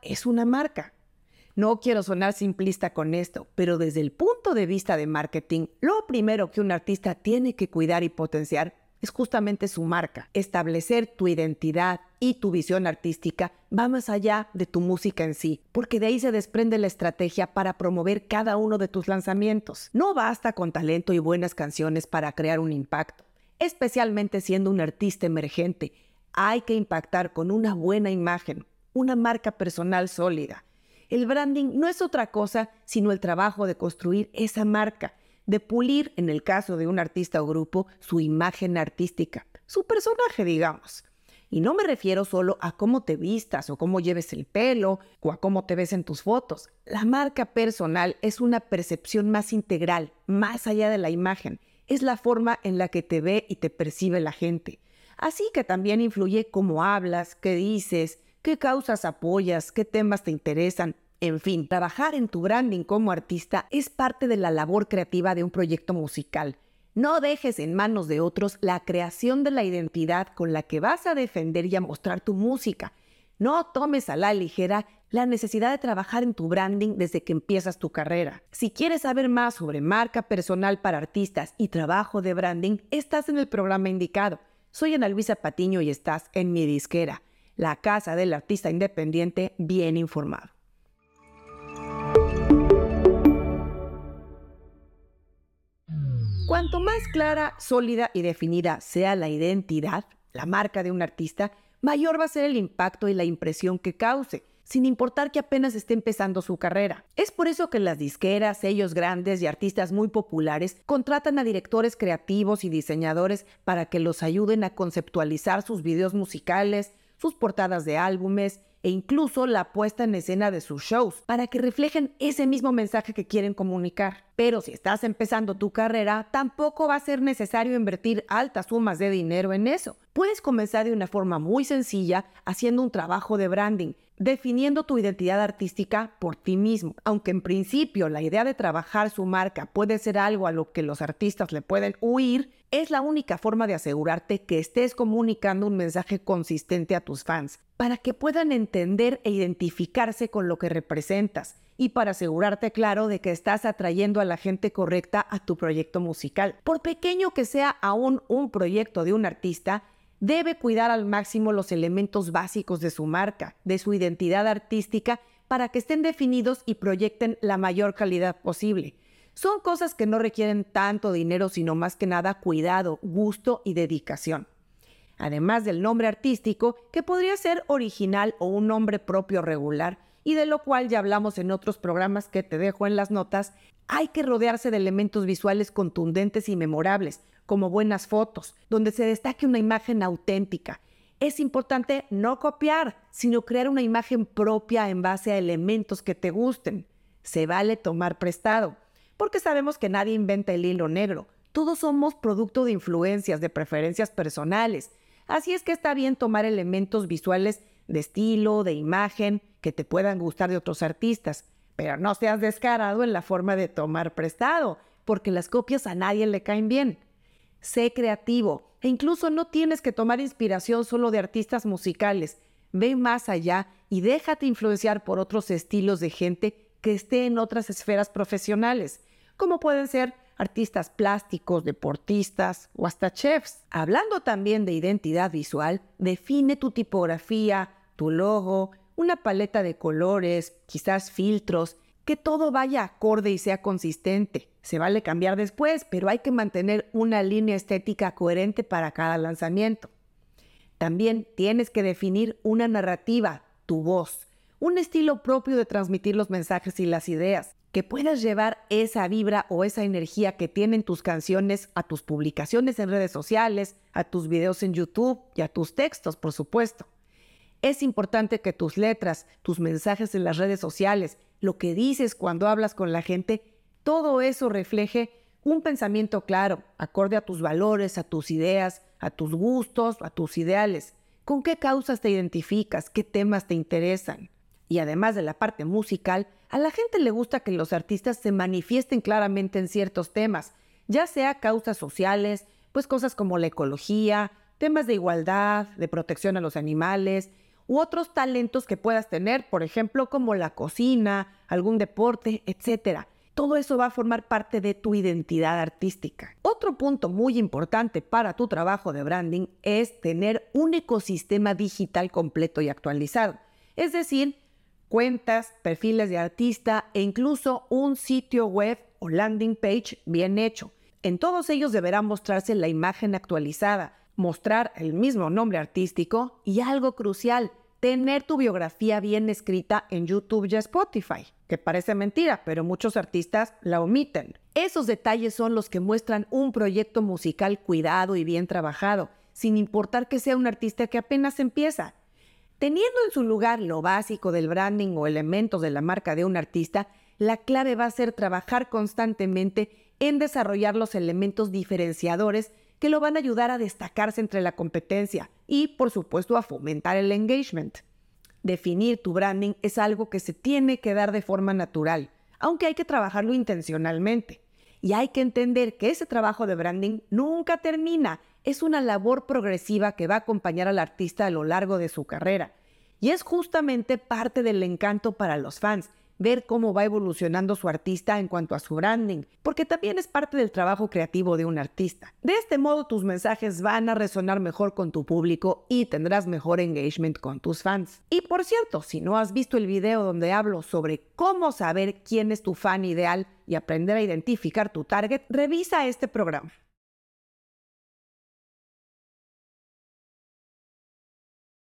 es una marca. No quiero sonar simplista con esto, pero desde el punto de vista de marketing, lo primero que un artista tiene que cuidar y potenciar es justamente su marca. Establecer tu identidad y tu visión artística va más allá de tu música en sí, porque de ahí se desprende la estrategia para promover cada uno de tus lanzamientos. No basta con talento y buenas canciones para crear un impacto, especialmente siendo un artista emergente. Hay que impactar con una buena imagen, una marca personal sólida el branding no es otra cosa sino el trabajo de construir esa marca, de pulir, en el caso de un artista o grupo, su imagen artística, su personaje, digamos. Y no me refiero solo a cómo te vistas o cómo lleves el pelo o a cómo te ves en tus fotos. La marca personal es una percepción más integral, más allá de la imagen. Es la forma en la que te ve y te percibe la gente. Así que también influye cómo hablas, qué dices, qué causas apoyas, qué temas te interesan, en fin, trabajar en tu branding como artista es parte de la labor creativa de un proyecto musical. No dejes en manos de otros la creación de la identidad con la que vas a defender y a mostrar tu música. No tomes a la ligera la necesidad de trabajar en tu branding desde que empiezas tu carrera. Si quieres saber más sobre marca personal para artistas y trabajo de branding, estás en el programa indicado. Soy Ana Luisa Patiño y estás en mi disquera, la casa del artista independiente bien informado. Cuanto más clara, sólida y definida sea la identidad, la marca de un artista, mayor va a ser el impacto y la impresión que cause, sin importar que apenas esté empezando su carrera. Es por eso que las disqueras, sellos grandes y artistas muy populares contratan a directores creativos y diseñadores para que los ayuden a conceptualizar sus videos musicales, sus portadas de álbumes e incluso la puesta en escena de sus shows para que reflejen ese mismo mensaje que quieren comunicar. Pero si estás empezando tu carrera, tampoco va a ser necesario invertir altas sumas de dinero en eso. Puedes comenzar de una forma muy sencilla haciendo un trabajo de branding, definiendo tu identidad artística por ti mismo. Aunque en principio la idea de trabajar su marca puede ser algo a lo que los artistas le pueden huir, es la única forma de asegurarte que estés comunicando un mensaje consistente a tus fans, para que puedan entender e identificarse con lo que representas y para asegurarte claro de que estás atrayendo a la gente correcta a tu proyecto musical. Por pequeño que sea aún un proyecto de un artista, debe cuidar al máximo los elementos básicos de su marca, de su identidad artística, para que estén definidos y proyecten la mayor calidad posible. Son cosas que no requieren tanto dinero, sino más que nada cuidado, gusto y dedicación. Además del nombre artístico, que podría ser original o un nombre propio regular, y de lo cual ya hablamos en otros programas que te dejo en las notas, hay que rodearse de elementos visuales contundentes y memorables, como buenas fotos, donde se destaque una imagen auténtica. Es importante no copiar, sino crear una imagen propia en base a elementos que te gusten. Se vale tomar prestado porque sabemos que nadie inventa el hilo negro. Todos somos producto de influencias, de preferencias personales. Así es que está bien tomar elementos visuales de estilo, de imagen, que te puedan gustar de otros artistas, pero no seas descarado en la forma de tomar prestado, porque las copias a nadie le caen bien. Sé creativo e incluso no tienes que tomar inspiración solo de artistas musicales. Ve más allá y déjate influenciar por otros estilos de gente que esté en otras esferas profesionales como pueden ser artistas plásticos, deportistas o hasta chefs. Hablando también de identidad visual, define tu tipografía, tu logo, una paleta de colores, quizás filtros, que todo vaya acorde y sea consistente. Se vale cambiar después, pero hay que mantener una línea estética coherente para cada lanzamiento. También tienes que definir una narrativa, tu voz, un estilo propio de transmitir los mensajes y las ideas que puedas llevar esa vibra o esa energía que tienen tus canciones a tus publicaciones en redes sociales, a tus videos en YouTube y a tus textos, por supuesto. Es importante que tus letras, tus mensajes en las redes sociales, lo que dices cuando hablas con la gente, todo eso refleje un pensamiento claro, acorde a tus valores, a tus ideas, a tus gustos, a tus ideales. ¿Con qué causas te identificas? ¿Qué temas te interesan? Y además de la parte musical, a la gente le gusta que los artistas se manifiesten claramente en ciertos temas, ya sea causas sociales, pues cosas como la ecología, temas de igualdad, de protección a los animales, u otros talentos que puedas tener, por ejemplo, como la cocina, algún deporte, etc. Todo eso va a formar parte de tu identidad artística. Otro punto muy importante para tu trabajo de branding es tener un ecosistema digital completo y actualizado. Es decir, cuentas, perfiles de artista e incluso un sitio web o landing page bien hecho. En todos ellos deberá mostrarse la imagen actualizada, mostrar el mismo nombre artístico y algo crucial, tener tu biografía bien escrita en YouTube y Spotify, que parece mentira, pero muchos artistas la omiten. Esos detalles son los que muestran un proyecto musical cuidado y bien trabajado, sin importar que sea un artista que apenas empieza. Teniendo en su lugar lo básico del branding o elementos de la marca de un artista, la clave va a ser trabajar constantemente en desarrollar los elementos diferenciadores que lo van a ayudar a destacarse entre la competencia y, por supuesto, a fomentar el engagement. Definir tu branding es algo que se tiene que dar de forma natural, aunque hay que trabajarlo intencionalmente. Y hay que entender que ese trabajo de branding nunca termina, es una labor progresiva que va a acompañar al artista a lo largo de su carrera. Y es justamente parte del encanto para los fans, ver cómo va evolucionando su artista en cuanto a su branding, porque también es parte del trabajo creativo de un artista. De este modo tus mensajes van a resonar mejor con tu público y tendrás mejor engagement con tus fans. Y por cierto, si no has visto el video donde hablo sobre cómo saber quién es tu fan ideal y aprender a identificar tu target, revisa este programa.